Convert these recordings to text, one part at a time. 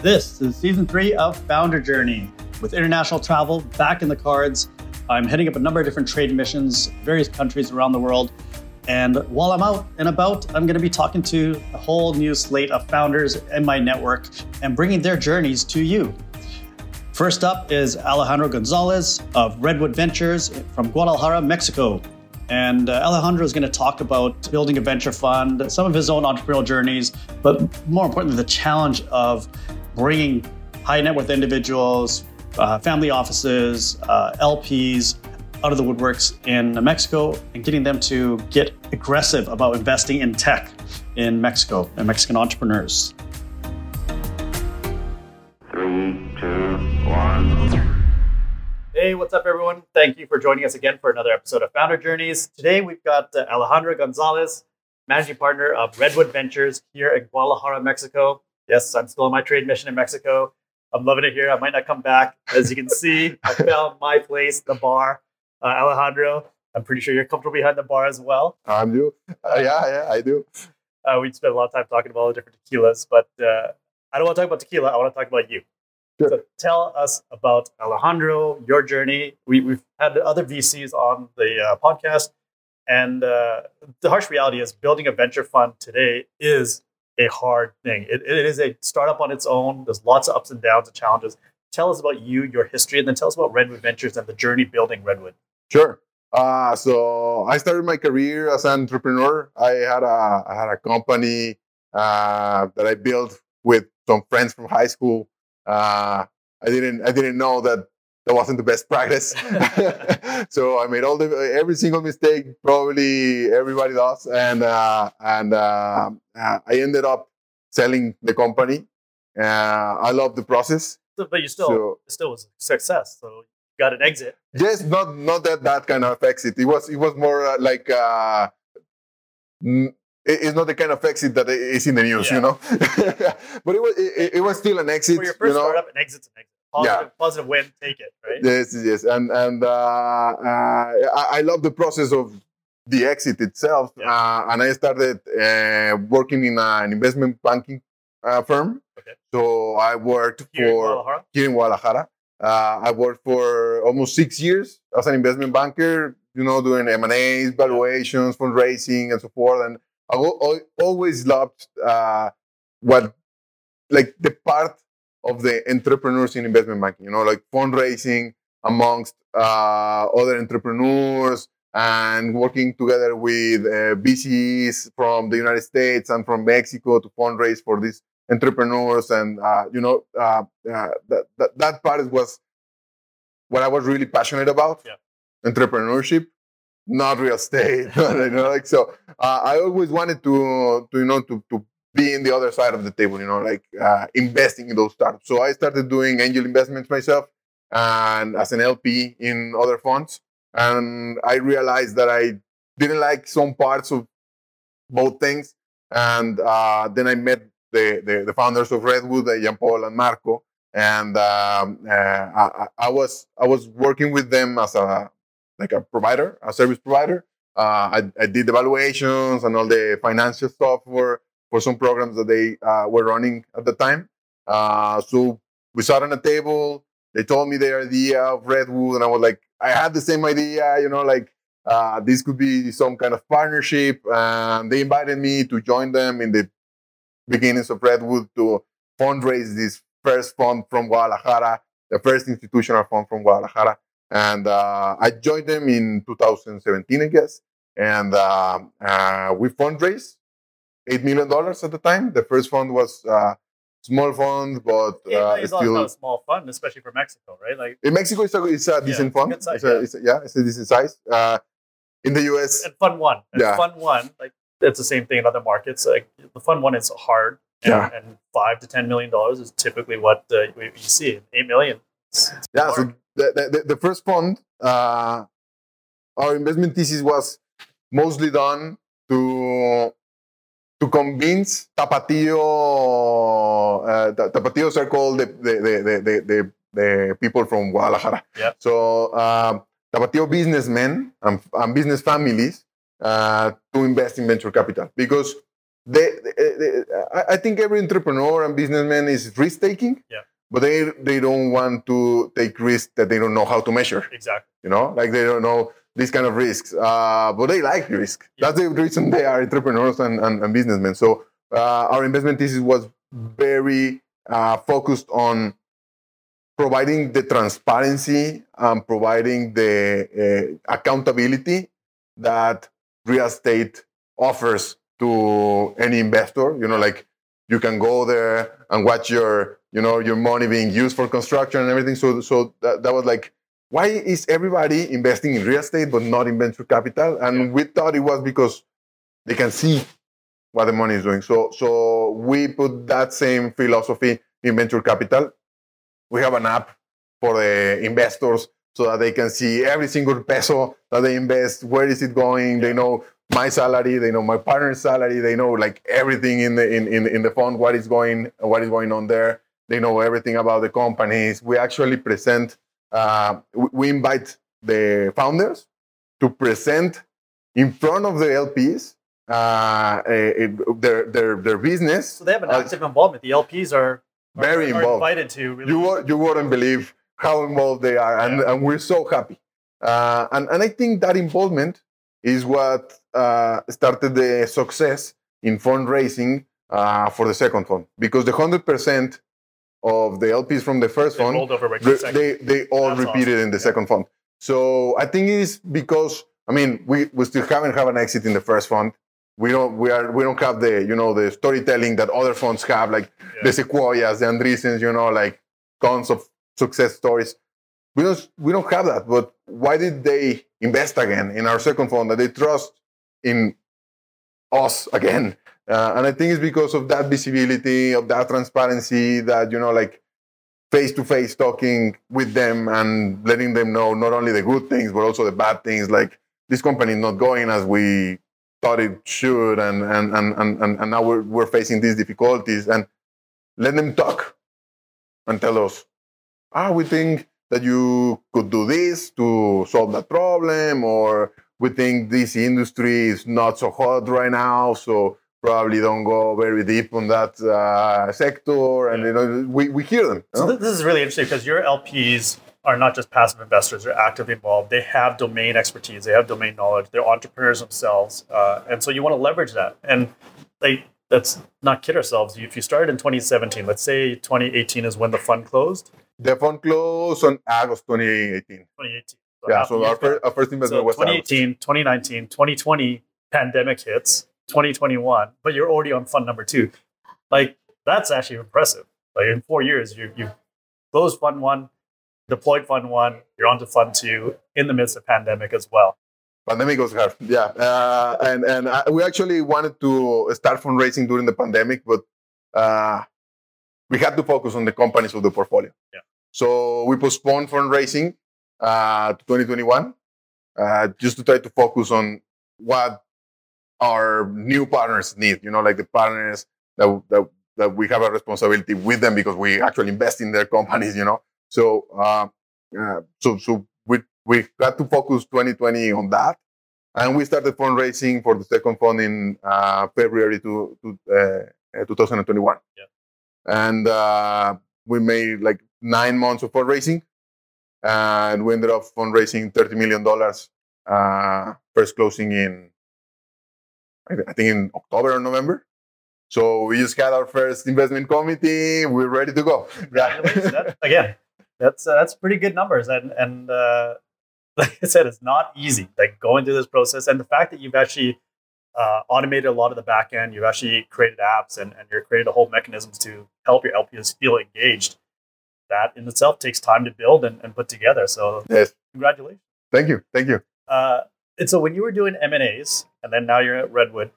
This is season three of Founder Journey. With international travel back in the cards, I'm heading up a number of different trade missions, various countries around the world. And while I'm out and about, I'm going to be talking to a whole new slate of founders in my network and bringing their journeys to you. First up is Alejandro Gonzalez of Redwood Ventures from Guadalajara, Mexico. And uh, Alejandro is going to talk about building a venture fund, some of his own entrepreneurial journeys, but more importantly, the challenge of bringing high net worth individuals, uh, family offices, uh, LPs out of the woodworks in Mexico and getting them to get aggressive about investing in tech in Mexico and Mexican entrepreneurs. Three, two, one. Hey, what's up, everyone? Thank you for joining us again for another episode of Founder Journeys. Today, we've got uh, Alejandro Gonzalez, managing partner of Redwood Ventures here in Guadalajara, Mexico. Yes, I'm still on my trade mission in Mexico. I'm loving it here. I might not come back. As you can see, I found my place, the bar. Uh, Alejandro, I'm pretty sure you're comfortable behind the bar as well. I'm you. Uh, yeah, yeah, I do. Uh, we spent a lot of time talking about all the different tequilas, but uh, I don't want to talk about tequila. I want to talk about you. Sure. So tell us about Alejandro, your journey. We, we've had other VCs on the uh, podcast, and uh, the harsh reality is building a venture fund today is a hard thing. It, it is a startup on its own. There's lots of ups and downs and challenges. Tell us about you, your history, and then tell us about Redwood Ventures and the journey building Redwood. Sure. Uh, so I started my career as an entrepreneur. I had a I had a company uh, that I built with some friends from high school. Uh, I didn't I didn't know that that wasn't the best practice. so I made all the every single mistake probably everybody does, and uh, and uh, uh, I ended up selling the company. Uh, I love the process. So- but you still, So- it still was a success. So you got an exit. Yes, not not that that kind of exit. It was it was more uh, like uh, mm, it's not the kind of exit that is in the news, Yeah. you know. but it was it, it was still an exit, For your you first know. startup, an exit's an exit. Positive, positive win, take it, right? Yes, yes, and and uh, uh, I, I love the process of the exit itself. Yeah. Uh, and I started uh, working in an investment banking uh, firm. Okay. So I worked Here in for Guadalajara. here in Guadalajara. Uh, I worked for almost six years as an investment banker, you know, doing M&As, valuations, fundraising, and so forth. And I al- al- always loved uh, what, like the part of the entrepreneurs in investment banking, you know, like fundraising amongst uh, other entrepreneurs and working together with uh, VCs from the United States and from Mexico to fundraise for these entrepreneurs and uh, you know uh, uh, that, that that part was what I was really passionate about Yeah. entrepreneurship not real estate you know like so uh, I always wanted to to you know to to be in the other side of the table you know like uh, investing in those startups. So I started doing angel investments myself and as an LP in other funds. And I realized that I didn't like some parts of both things. And uh, then I met the, the, the founders of Redwood, uh, Jean Paul and Marco, and um, uh, I, I- I was I was working with them as a like a provider, a service provider. Uh, I, I did the valuations and all the financial stuff for for some programs that they uh, were running at the time. Uh, so we sat on a table. They told me their idea of Redwood, and I was like, I had the same idea, you know, like uh, this could be some kind of partnership. And they invited me to join them in the beginnings of Redwood to fundraise this first fund from Guadalajara, the first institutional fund from Guadalajara. And uh, I joined them in 2017, I guess. And uh, uh, we fundraised $8 million at the time. The first fund was uh, small fund, but Yeah, uh, it's still not a small fund, especially for Mexico, right? Like, in Mexico, it's a, it's a decent it's a fund. good size, it's a, it's a- yeah, it's a decent size. Uh, in the US, and fund one, and Yeah. fund one, like it's the same thing in other markets. Like the fund one is hard, and, Yeah. and five to ten million dollars is typically what uh, you see. Eight million, it's, it's yeah. So hard. the, the, the- the first fund, uh, our investment thesis was mostly done to to convince Tapatio. Uh, Ta- Tapatíos are called the the, the, the, the, people from Guadalajara. Yeah. So um, Tapatio businessmen and, and business families uh, to invest in venture capital because they, they- they- I- I think every entrepreneur and businessman is risk taking. Yeah. But they they don't want to take risks that they don't know how to measure. Exactly. You know, like they don't know these kind of risks. Uh, but they like risk. Yeah. That's the reason they are entrepreneurs and, and, and businessmen. So uh, our investment thesis was very uh, focused on providing the transparency and providing the uh, accountability that real estate offers to any investor. You know, like you can go there and watch your, you know, your money being used for construction and everything. So, so that, that was like, why is everybody investing in real estate but not in venture capital? And we thought it was because they can see what the money is doing. So, so we put that same philosophy in venture capital. We have an app for the investors so that they can see every single peso that they invest, where is it going? They know my salary, they know my partner's salary, they know like everything in the in, in, in the fund, what is going what is going on there. They know everything about the companies. We actually present uh, we- invite the founders to present in front of the LPs uh, eh, eh, their, their, their business. So they have an Uh, active involvement. The LPs are are- Very are involved. invited to really. You, wou- you wouldn't believe how involved they are, and, and we're so happy. Uh, and, and I think that involvement is what uh, started the success in fundraising uh, for the second fund because the 100% of the LPs from the first they fund the they, they all That's repeated awesome. in the Yeah. second fund. So I think it is because I mean we, we still haven't have an exit in the first fund. We don't we are we don't have the you know the storytelling that other funds have like Yeah. the Sequoias, the Andreessens, you know like tons of success stories. We don't we don't have that. But why did they invest again in our second fund? That they trust in us again. Uh, and I think it's because of that visibility, of that transparency, that you know, like face to face talking with them and letting them know not only the good things but also the bad things. Like this company is not going as we thought it should, and and and and, and, now we're we're facing these difficulties, and let them talk and tell us, ah, we think that you could do this to solve that problem, or we think this industry is not so hot right now, so probably don't go very deep on that uh, sector. And you know, we, we hear them. So know? th- this is really interesting because your LPs are not just passive investors; they're actively involved. They have domain expertise. They have domain knowledge. They're entrepreneurs themselves, uh, and so you want to leverage that. And like, let's not kid ourselves. If you started in 2017, let's say 2018 is when the fund closed. The fund closed on August 2018. 2018. yeah, so our, back. fir- our first investment So was August. 2018, 2019, 2020, pandemic hits, 2021, but you're already on fund number two. Like that's actually impressive. Like in four years, you you closed fund one, deployed fund one, you're on to fund two in the midst of pandemic as well. pandemic was hard yeah uh, and and uh, we actually wanted to start fundraising during the pandemic but uh, we had to focus on the companies of the portfolio Yeah. so we postponed fundraising uh, to 2021 uh, just to try to focus on what our new partners need you know like the partners that, that, that we have a responsibility with them because we actually invest in their companies you know so uh, uh, so so we we had to focus 2020 on that and we started fundraising for the second fund in uh, February to, to uh, uh, 2021. Yeah. And uh, we made like nine months of fundraising, and we ended up fundraising 30 million dollars. Uh, first closing in, I think in October or November. So we just had our first investment committee. We're ready to go. Congratulations. That- again, that's uh, that's pretty good numbers, and and uh, like I said, it's not easy. Like going through this process, and the fact that you've actually uh, automated a lot of the back end, you've actually created apps, and and you're created a whole mechanisms to help your LPs feel engaged. That in itself takes time to build and, and put together. So yes. congratulations. Thank you. Thank you. Uh, and so when you were doing M and A's, and then now you're at Redwood,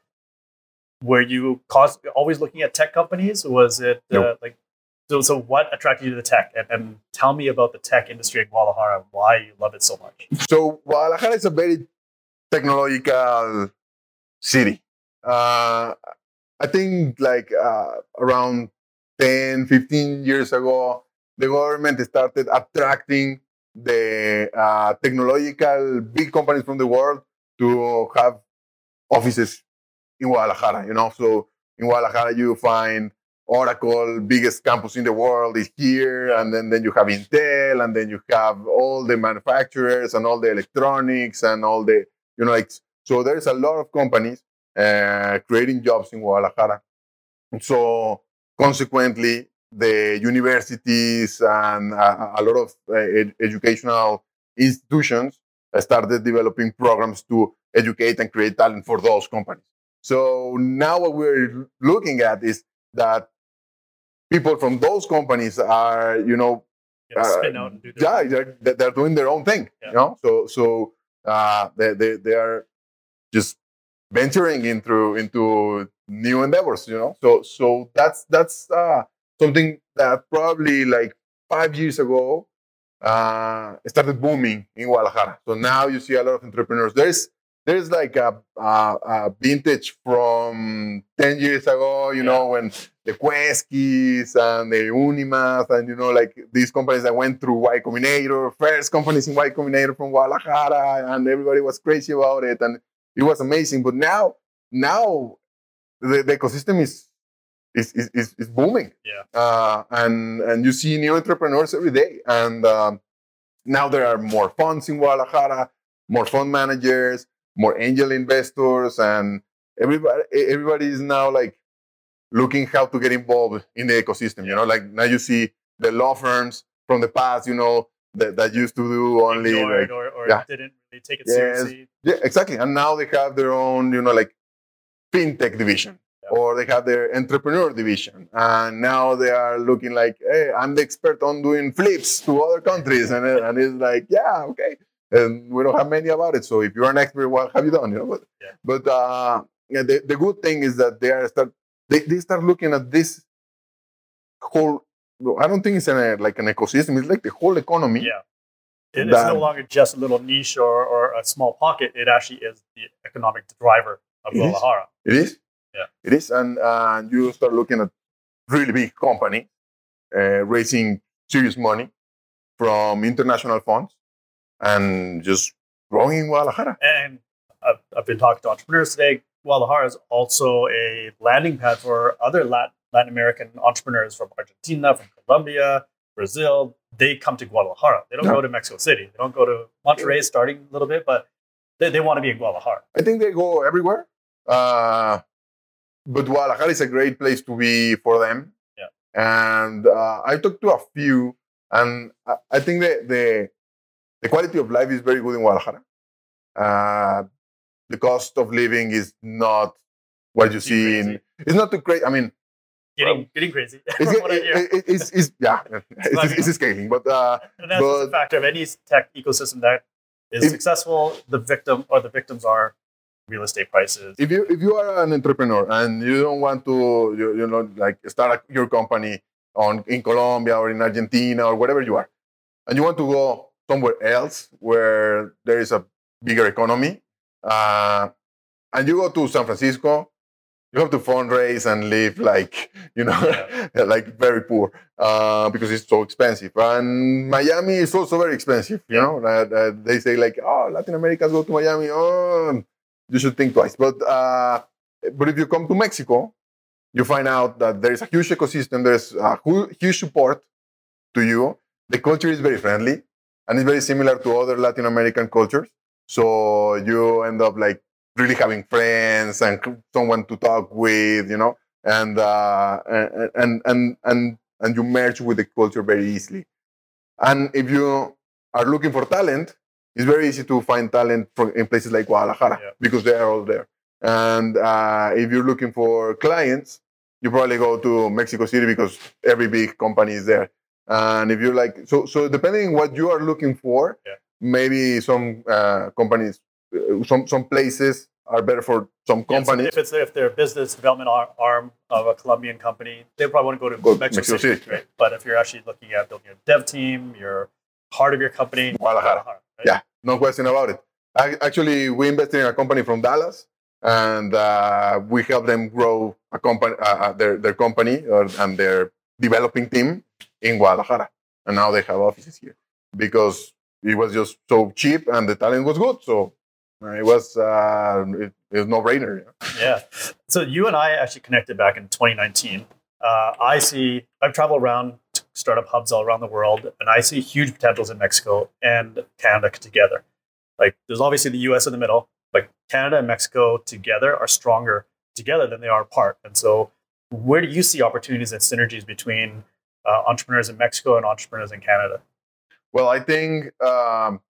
were you cost, always looking at tech companies? Was it uh, like so? So what attracted you to the tech? And, and tell me about the tech industry in Guadalajara and why you love it so much. So Guadalajara is a very technological city. Uh, I think like uh, around 10, 15 years ago, the government started attracting the uh, technological big companies from the world to have offices in Guadalajara, you know. So in Guadalajara, you find Oracle, biggest campus in the world, is here, and then, then you have Intel, and then you have all the manufacturers and all the electronics and all the, you know, like, so there's a lot of companies uh, creating jobs in Guadalajara. So consequently, the universities and a, a lot of uh, ed- educational institutions started developing programs to educate and create talent for those companies. So now what we're looking at is that people from those companies are, you know, Yeah, spin uh, out and do yeah, they're, they're- they're doing their own thing. Yeah. You know, so so uh, they, they they are just venturing into into new endeavors. You know, so so that's that's uh, something that probably like five years ago uh, started booming in Guadalajara. So now you see a lot of entrepreneurs. There's there's like a, a, a vintage from 10 years ago, you know, when the Kueskis and the Unimas and, you know, like these companies that went through Y Combinator, first companies in Y Combinator from Guadalajara, and everybody was crazy about it. And it was amazing. But now, now the, the ecosystem is, is, is, is, is booming. Yeah. Uh, and, and you see new entrepreneurs every day. And um, now there are more funds in Guadalajara, more fund managers, more angel investors, and everybody everybody is now like looking how to get involved in the ecosystem. You know, like now you see the law firms from the past, you know, that, that used to do only ignored like or, or yeah. didn't really take it Yes. seriously. yeah, exactly. And now they have their own, you know, like fintech division. Or they have their entrepreneur division. And now they are looking like, hey, I'm the expert on doing flips to other countries. And, and it's like, yeah, okay. And we don't have many about it. So if you're an expert, what have you done? You know, but, Yeah. but uh, the, the good thing is that they are start they, they start looking at this whole I don't think it's an, like an ecosystem, it's like the whole economy. Yeah. It is no longer just a little niche or, or a small pocket. It actually is the economic driver of. Guadalajara. It is. Yeah. It is, and uh, you start looking at really big company uh, raising serious money from international funds and just growing in Guadalajara. And I've, I've been talking to entrepreneurs today. Guadalajara is also a landing pad for other Latin, Latin American entrepreneurs from Argentina, from Colombia, Brazil. They come to Guadalajara. They don't Yeah. go to Mexico City. They don't go to Monterrey starting a little bit, but they, they want to be in Guadalajara. I think they go everywhere, uh, but Guadalajara is a great place to be for them. Yeah. And uh, I talked to a few, and I, I think that the the quality of life is very good in Guadalajara. Uh, the cost of living is not what you Too see in. crazy. It's not too crazy. I mean, Getting, getting crazy. it's, from what I it- it's, it's yeah, it's, it's scaling, but uh, And that's just a factor of any tech ecosystem that is If- successful. The victim or the victims are real estate prices. if you if you are an entrepreneur and you don't want to you, you know like start your company on in Colombia or in Argentina or wherever you are, and you want to go somewhere else where there is a bigger economy, uh, and you go to San Francisco, you have to fundraise and live like you know like very poor uh, because it's so expensive. And Miami is also very expensive. You know, uh, uh, they say like, oh, Latin Americans go to Miami. Oh, you should think twice. But uh, but if you come to Mexico, you find out that there is a huge ecosystem. There's a huge support to you. The culture is very friendly, and it's very similar to other Latin American cultures. So you end up like really having friends and someone to talk with, you know, and uh, and and and and and you merge with the culture very easily. And if you are looking for talent, it's very easy to find talent from, in places like Guadalajara Yeah. because they are all there. And uh, if you're looking for clients, you probably go to Mexico City because every big company is there. And if you're like, so, so depending on what you are looking for, Yeah. maybe some uh, companies, uh, some some places are better for some companies. if it's if they're a business development arm of a Colombian company, they probably want to go to Go Mexico, Mexico City. City. Right? But if you're actually looking at building a dev team, you're part of your company. Guadalajara. right? Yeah, no question about it. I, actually, we invested in a company from Dallas, and uh, we helped them grow a company, uh, uh, their their company or, and their developing team in Guadalajara, and now they have offices here because it was just so cheap and the talent was good. So It was uh, it, it was no brainer. Yeah. So you and I actually connected back in 2019. Uh, I see I've traveled around startup hubs all around the world, and I see huge potentials in Mexico and Canada together. Like there's obviously the U.S. in the middle, but Canada and Mexico together are stronger together than they are apart. And so, where do you see opportunities and synergies between uh, entrepreneurs in Mexico and entrepreneurs in Canada? Well, I think um,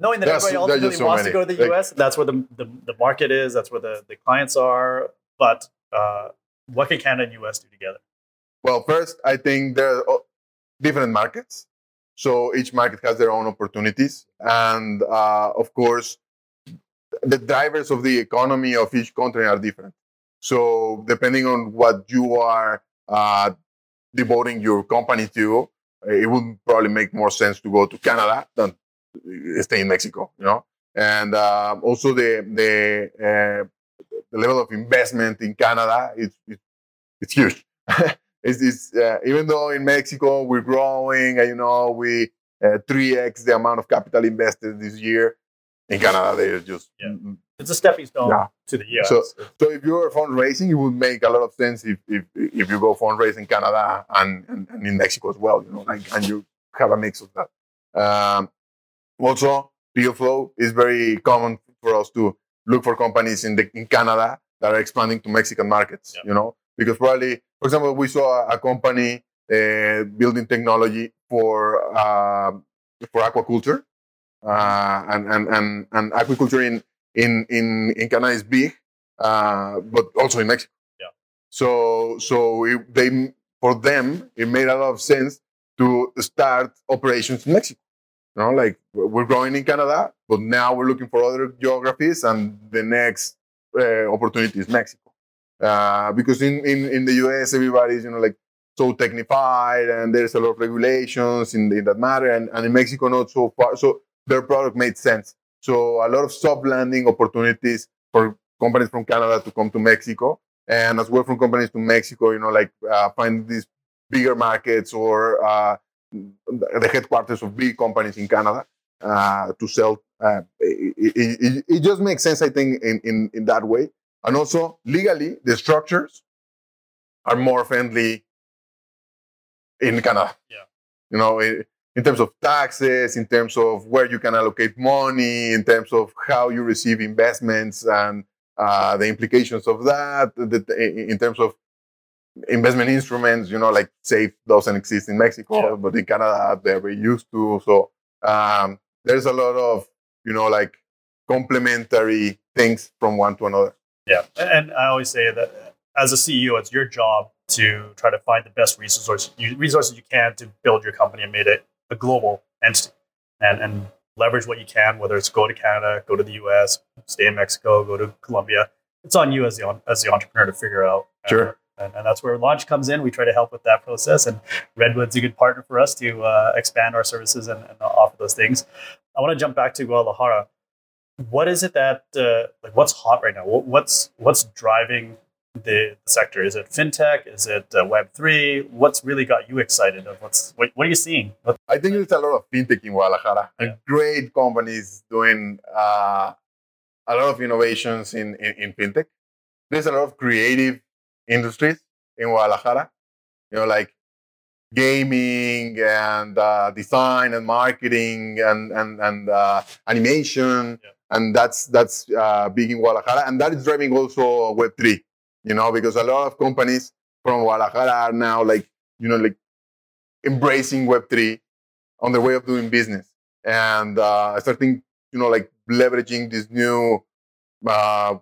knowing that everybody ultimately so wants many. to go to the Like- U.S. That's where the, the, the market is. That's where the, the clients are. But uh, what can Canada and U.S. do together? Well, first, I think there are different markets. So each market has their own opportunities. And uh, of course, the drivers of the economy of each country are different. So depending on what you are uh, devoting your company to, it would probably make more sense to go to Canada than uh, stay in Mexico, you know? And uh, also the, the, uh, the level of investment in Canada is it's huge. it's, it's uh, even though in Mexico we're growing, and you know we uh, three x the amount of capital invested this year. In Canada, they're just Yeah. It's a stepping stone Yeah. to the U.S. So- so. If you're fundraising, it would make a lot of sense if if, if you go fundraise in Canada and, and, and in Mexico as well. You know, like and you have a mix of that. Um, also, deal flow is very common for us to look for companies in the in Canada that are expanding to Mexican markets. Yeah. You know, because probably, for example, we saw a, company uh, building technology for uh, for aquaculture, uh, and, and and and aquaculture in in in in Canada is big, uh, but also in Mexico. Yeah. So so it, they for them it made a lot of sense to start operations in Mexico. You know, like we're growing in Canada, but now we're looking for other geographies, and the next uh, opportunity is Mexico. Uh, because in, in, in the US, everybody's you know like so technified, and there's a lot of regulations in, in that matter, and, and in Mexico not so far. So their product made sense. So a lot of soft landing opportunities for companies from Canada to come to Mexico, and as well from companies to Mexico, you know, like uh, find these bigger markets or uh, the headquarters of big companies in Canada uh, to sell. Uh, it, it, it- it just makes sense, I think, in, in, in that way. And also legally, the structures are more friendly in Canada. Yeah. You know, in, in terms of taxes, in terms of where you can allocate money, in terms of how you receive investments and uh, the implications of that, the, the- in terms of investment instruments, you know, like SAFE doesn't exist in Mexico, Yeah. but in Canada they're very used to. So um, there's a lot of, you know, like complementary things from one to another. Yeah, and I always say that as a CEO, it's your job to try to find the best resources you, resources you can to build your company and make it a global entity, and and leverage what you can. Whether it's go to Canada, go to the U.S., stay in Mexico, go to Colombia. It's on you as the as the entrepreneur to figure out. Sure. And, and that's where launch comes in. We try to help with that process, and Redwood's a good partner for us to uh, expand our services and, and offer those things. I want to jump back to Guadalajara what is it that uh, like what's hot right now what's what's driving the, the sector is it fintech is it uh, web 3 what's really got you excited of what's what, what are you seeing what, I think there's a lot of fintech in Guadalajara Yeah. and great companies doing uh, a lot of innovations in, in, in fintech. There's a lot of creative industries in Guadalajara, you know, like gaming and uh, design and marketing and, and, and uh, animation. Yeah. And that's, that's uh, big in Guadalajara. And that is driving also Web3, you know, because a lot of companies from Guadalajara are now like, you know, like embracing Web3 on their way of doing business and uh, starting, you know, like leveraging this new uh,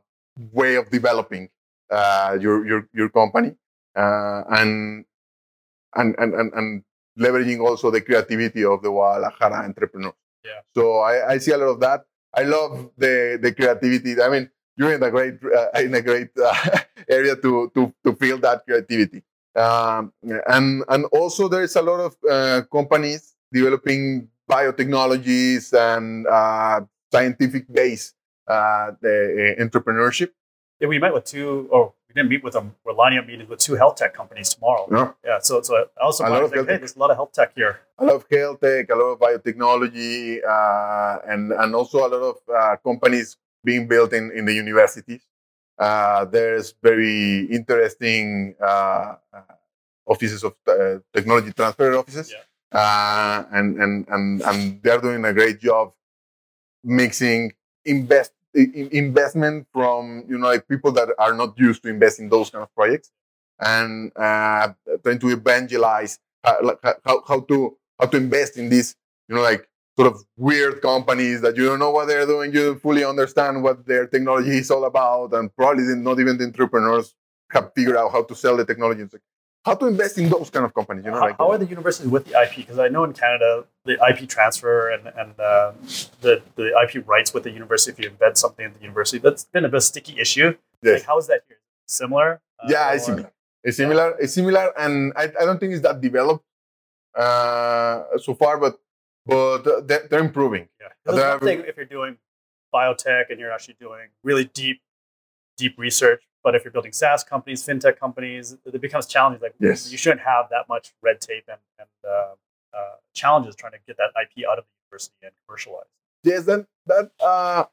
way of developing uh, your, your, your company uh, and, and, and, and, and leveraging also the creativity of the Guadalajara entrepreneurs. Yeah. So I, I see a lot of that. I love the, the creativity. I mean, you're in a great, uh, in a great uh, area to, to, to feel that creativity. Um, and, and also there's a lot of uh, companies developing biotechnologies and uh, scientific based uh, uh, entrepreneurship. yeah, we met with two or we didn't meet with them. We're lining up meetings with two health tech companies tomorrow. Yeah. Yeah, so so I also A lot like, hey, there's a lot of health tech here. I love health tech, a lot of biotechnology, uh, and and also a lot of uh, companies being built in, in the universities. Uh, there's very interesting uh, uh, offices of uh, technology transfer offices, uh, and, and and and they're doing a great job mixing invest i- i- investment from you know like people that are not used to invest in those kind of projects, and uh, trying to evangelize how, like, how, how to how to invest in these, you know, like sort of weird companies that you don't know what they're doing, you don't fully understand what their technology is all about, and probably not even the entrepreneurs have figured out how to sell the technology. It's like, how to invest in those kind of companies, you know? how, like, how are the universities with the IP? Because I know in Canada, the IP transfer and, and uh, the, the IP rights with the university, if you embed something at the university, that's been a bit sticky issue. Yes. Like, how is that here? Similar? Uh, yeah, it's similar. It's similar. It's similar, and I, I don't think it's that developed uh, so far, but but they're, they're improving. Yeah. They're one thing if you're doing biotech and you're actually doing really deep, deep research. But if you're building SaaS companies, fintech companies, it becomes challenging. Like Yes. you shouldn't have that much red tape and, and uh, uh, challenges trying to get that IP out of the university and commercialize. Yes, that that uh,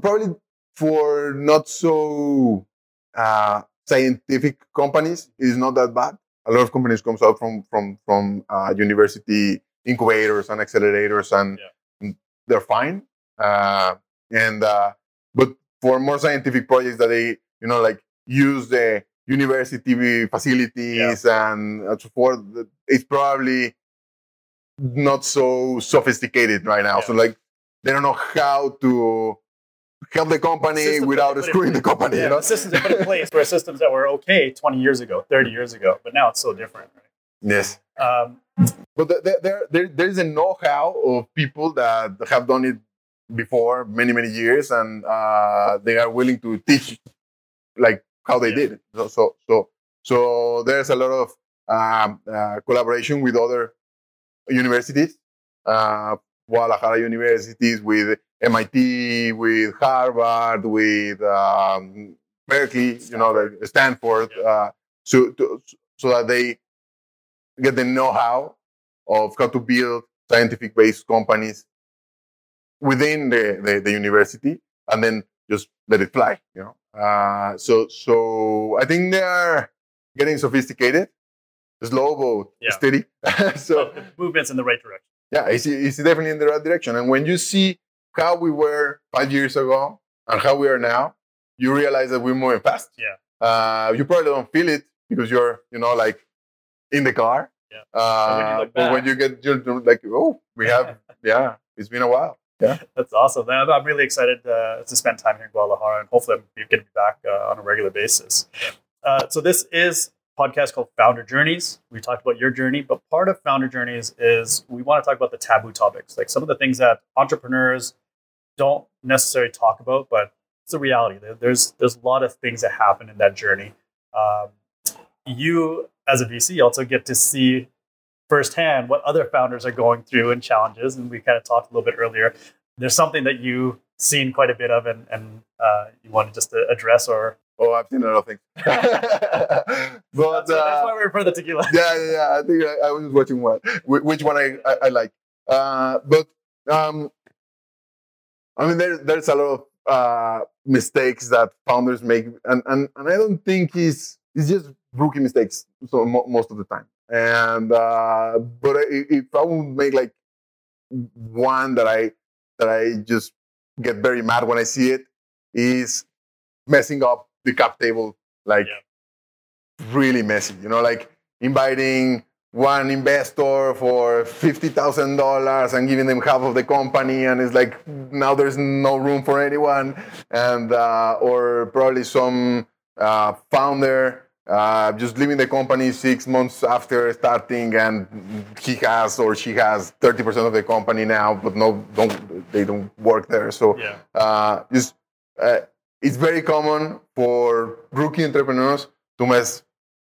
probably for not so uh, scientific companies is not that bad. A lot of companies comes out from from from uh, university incubators and accelerators, and and they're fine. Uh, and uh, but for more scientific projects that they you know like use the university facilities and uh, so forth, it's probably not so sophisticated right now. Yeah. So like they don't know how to help the company Systems without they put in screwing the company. Yeah, you know? the systems they put in place were systems that were okay 20 years ago, 30 years ago, but now it's so different. Yes. Um, But the- the- there, there, there's a know-how of people that have done it before many, many years, and uh, they are willing to teach like how they Yeah. did. So, so, so, so there's a lot of um, uh, collaboration with other universities, uh, Guadalajara universities, with MIT, with Harvard, with um, Berkeley, you know, like Stanford, Yeah. uh, so to, so that they get the know-how of how to build scientific-based companies within the, the, the university, and then just let it fly. You know, uh, so so I think they are getting sophisticated, slow but Yeah. steady. so but the movement's in the right direction. yeah, it's, it's definitely in the right direction. And when you see how we were five years ago and how we are now, you realize that we're moving fast. Yeah. Uh, you probably don't feel it because you're, you know, like in the car. Yeah. Uh, when you but when you get, you're like, oh, we have, yeah, it's been a while. That's awesome. I'm really excited uh, to spend time here in Guadalajara, and hopefully going to be back uh, on a regular basis. Uh, so this is podcast called Founder Journeys. We talked about your journey, but part of Founder Journeys is we want to talk about the taboo topics, like some of the things that entrepreneurs don't necessarily talk about, but it's a reality. There's there's a lot of things that happen in that journey. Um, you, as a VC, also get to see firsthand what other founders are going through and challenges. And we kind of talked a little bit earlier. There's something that you've seen quite a bit of, and, and uh, you want to just uh, address, or Oh, I've seen a lot of things. but that's, that's uh, why we refer the tequila. yeah, yeah, yeah. I think I, I was just watching one. Which one I, I, I like. Uh, but um, I mean, there, there's a lot of uh, mistakes that founders make, and, and, and I don't think it's it's just rookie mistakes. So mo- most of the time, and uh, but if I would make like one that I that I just get very mad when I see it is messing up the cap table like really messy. You know, like inviting one investor for fifty thousand dollars and giving them half of the company, and it's like now there's no room for anyone, and uh, or probably some uh, founder. Uh, just leaving the company six months after starting, and he has or she has thirty percent of the company now, but no, don't they don't work there. So Yeah. uh, just uh, it's very common for rookie entrepreneurs to mess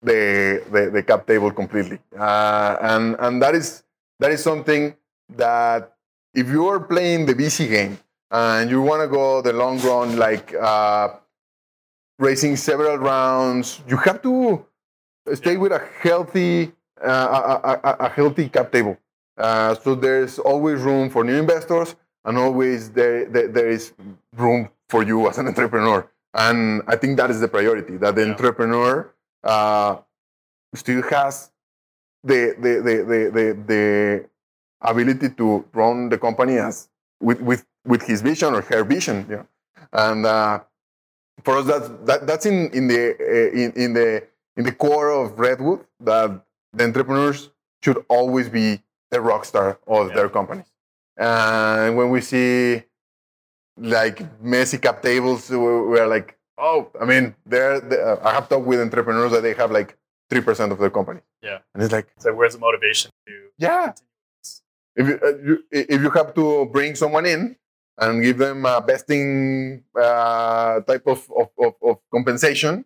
the the, the cap table completely, uh, and and that is that is something that if you are playing the VC game and you want to go the long run, like raising several rounds. You have to stay with a healthy, uh, a, a, a, healthy cap table. Uh, so there's always room for new investors, and always there, there, there is room for you as an entrepreneur. And I think that is the priority. That the yeah. entrepreneur uh, still has the the, the the the the ability to run the company as with with with his vision or her vision. Yeah, and uh, for us, that's that, that's in in the uh, in in the in the core of Redwood that the entrepreneurs should always be the rock star of yeah. their companies. And when we see like messy cap tables, we're like, oh, I mean, they're, they're, I have talked with entrepreneurs that they have like three percent of their company. Yeah, and it's like, so where's the motivation to? Yeah, if you, uh, you, if you have to bring someone in and give them a vesting uh, type of, of, of, of, compensation,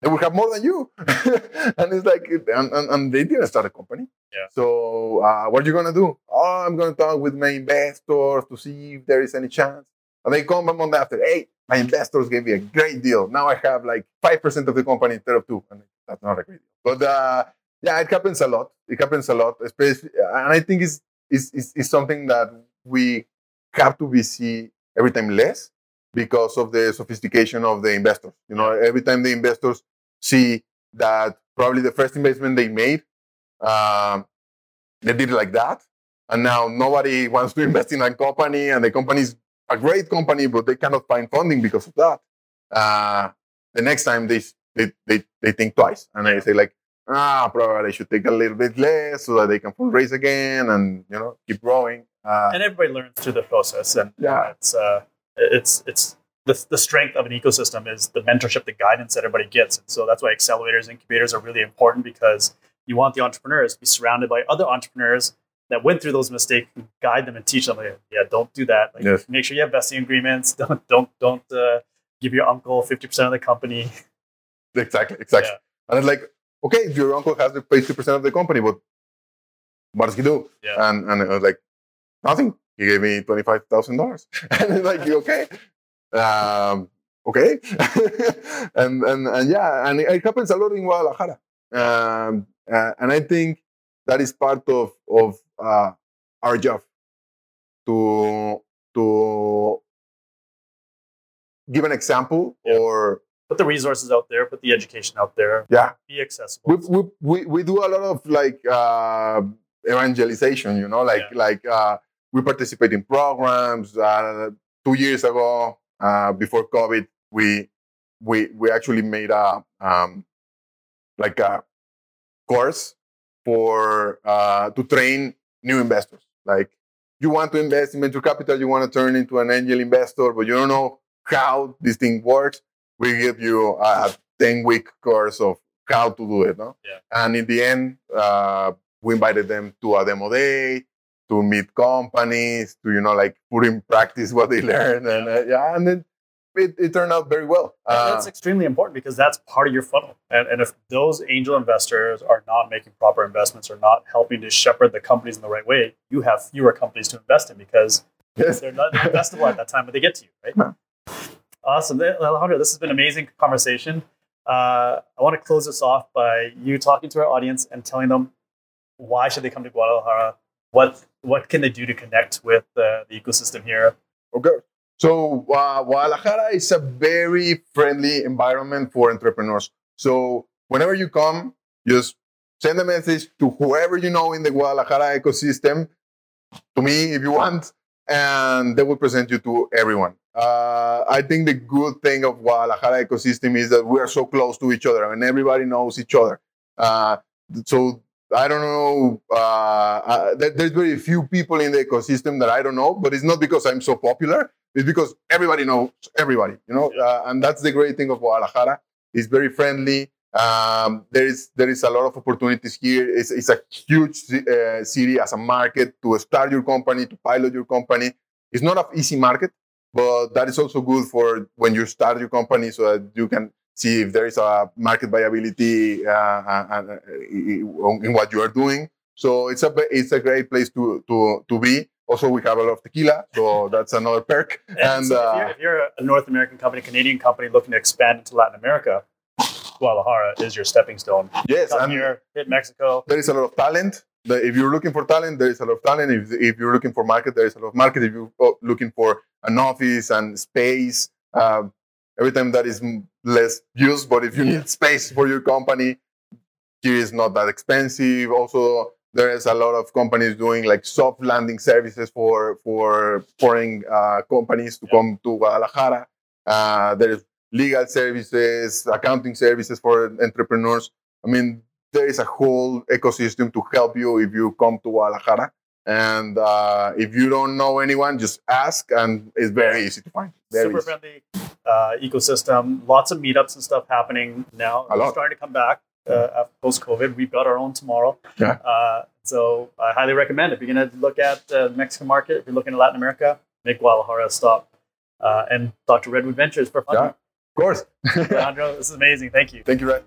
they will have more than you. and it's like, and, and, and, they didn't start a company. Yeah. So uh, what are you gonna do? Oh, I'm gonna talk with my investors to see if there is any chance. And they come a month after, hey, my investors gave me a great deal. Now I have like five percent of the company instead of two. And that's not a great deal. But uh, yeah, it happens a lot. It happens a lot, especially, and I think it's is, is, is something that we have to be see every time less because of the sophistication of the investors. You know, every time the investors see that probably the first investment they made, um, they did it like that, and now nobody wants to invest in a company, and the company is a great company, but they cannot find funding because of that. Uh, the next time they, they they they think twice, and they say like, ah, probably I should take a little bit less so that they can fundraise again and you know keep growing. Uh, and everybody learns through the process, and yeah, it's uh, it's it's the, the strength of an ecosystem is the mentorship, the guidance that everybody gets, and so that's why accelerators, incubators are really important because you want the entrepreneurs to be surrounded by other entrepreneurs that went through those mistakes, and guide them and teach them. Like, yeah, don't do that. Like, yes. make sure you have vesting agreements. Don't don't don't uh, give your uncle fifty percent of the company. Exactly, exactly. Yeah. And it's like okay, if your uncle has the 50% of the company, but what does he do? Yeah. And, and was like, nothing. He gave me $25,000. and it's like, okay. Um, okay. and, and, and yeah, and it happens a lot in Guadalajara. Um, uh, and I think that is part of, of uh, our job to, to give an example yeah. or put the resources out there, put the education out there. Yeah. Be accessible. We, we, we, do a lot of like uh, evangelization, you know, like, yeah. like uh, we participate in programs. Uh, two years ago, uh, before COVID, we, we, we actually made a, um, like a course for, uh, to train new investors. Like you want to invest in venture capital, you want to turn into an angel investor, but you don't know how this thing works we give you a 10 week course of how to do it. No? Yeah. And in the end, uh, we invited them to a demo day, to meet companies, to, you know, like put in practice what they learned. And uh, yeah, and then it, it, turned out very well. Uh, that's extremely important because that's part of your funnel. And, and if those angel investors are not making proper investments or not helping to shepherd the companies in the right way, you have fewer companies to invest in because yes. they're not investable at that time, but they get to you, right? Awesome. Alejandro, this has been an amazing conversation. Uh, I want to close this off by you talking to our audience and telling them why should they come to Guadalajara? What what can they do to connect with the, the ecosystem here? Okay. So uh, Guadalajara is a very friendly environment for entrepreneurs. So whenever you come, just send a message to whoever you know in the Guadalajara ecosystem, to me if you want, and they will present you to everyone. Uh, I think the good thing of Guadalajara ecosystem is that we are so close to each other and everybody knows each other. Uh, so I don't know. Uh, uh there's very few people in the ecosystem that I don't know, but it's not because I'm so popular. It's because everybody knows everybody, you know. Uh, and that's the great thing of Guadalajara. It's very friendly. Um, there is there is a lot of opportunities here. It's, it's a huge uh, city as a market to start your company, to pilot your company. It's not an easy market but that is also good for when you start your company so that you can see if there is a market viability uh, uh, uh, uh in what you are doing. So it's a it's a great place to to to be. Also, we have a lot of tequila, so that's another perk. And, so if, uh, you're, if you're a North American company, Canadian company looking to expand into Latin America, Guadalajara is your stepping stone. yes, Come and here, hit Mexico. there is a lot of talent. If you're looking for talent, there is a lot of talent. If, if you're looking for market, there is a lot of market. If you're uh, looking for an office and space, um, every time that is less used, but if you need space for your company, here is not that expensive. Also, there is a lot of companies doing like soft landing services for for foreign uh, companies to come to Guadalajara. Uh, there is legal services, accounting services for entrepreneurs. I mean, there is a whole ecosystem to help you if you come to Guadalajara. And uh, if you don't know anyone, just ask, and it's very easy to find. Very Super easy. friendly uh, ecosystem. Lots of meetups and stuff happening now. A lot. Starting to come back uh, post COVID. We've got our own tomorrow. Yeah. Uh, so I highly recommend if you're going to look at uh, the Mexican market, if you're looking at Latin America, make Guadalajara a stop. Uh, and Dr. Redwood Ventures for fun. Yeah. Of course. Alejandro, this is amazing. Thank you. Thank you, Red.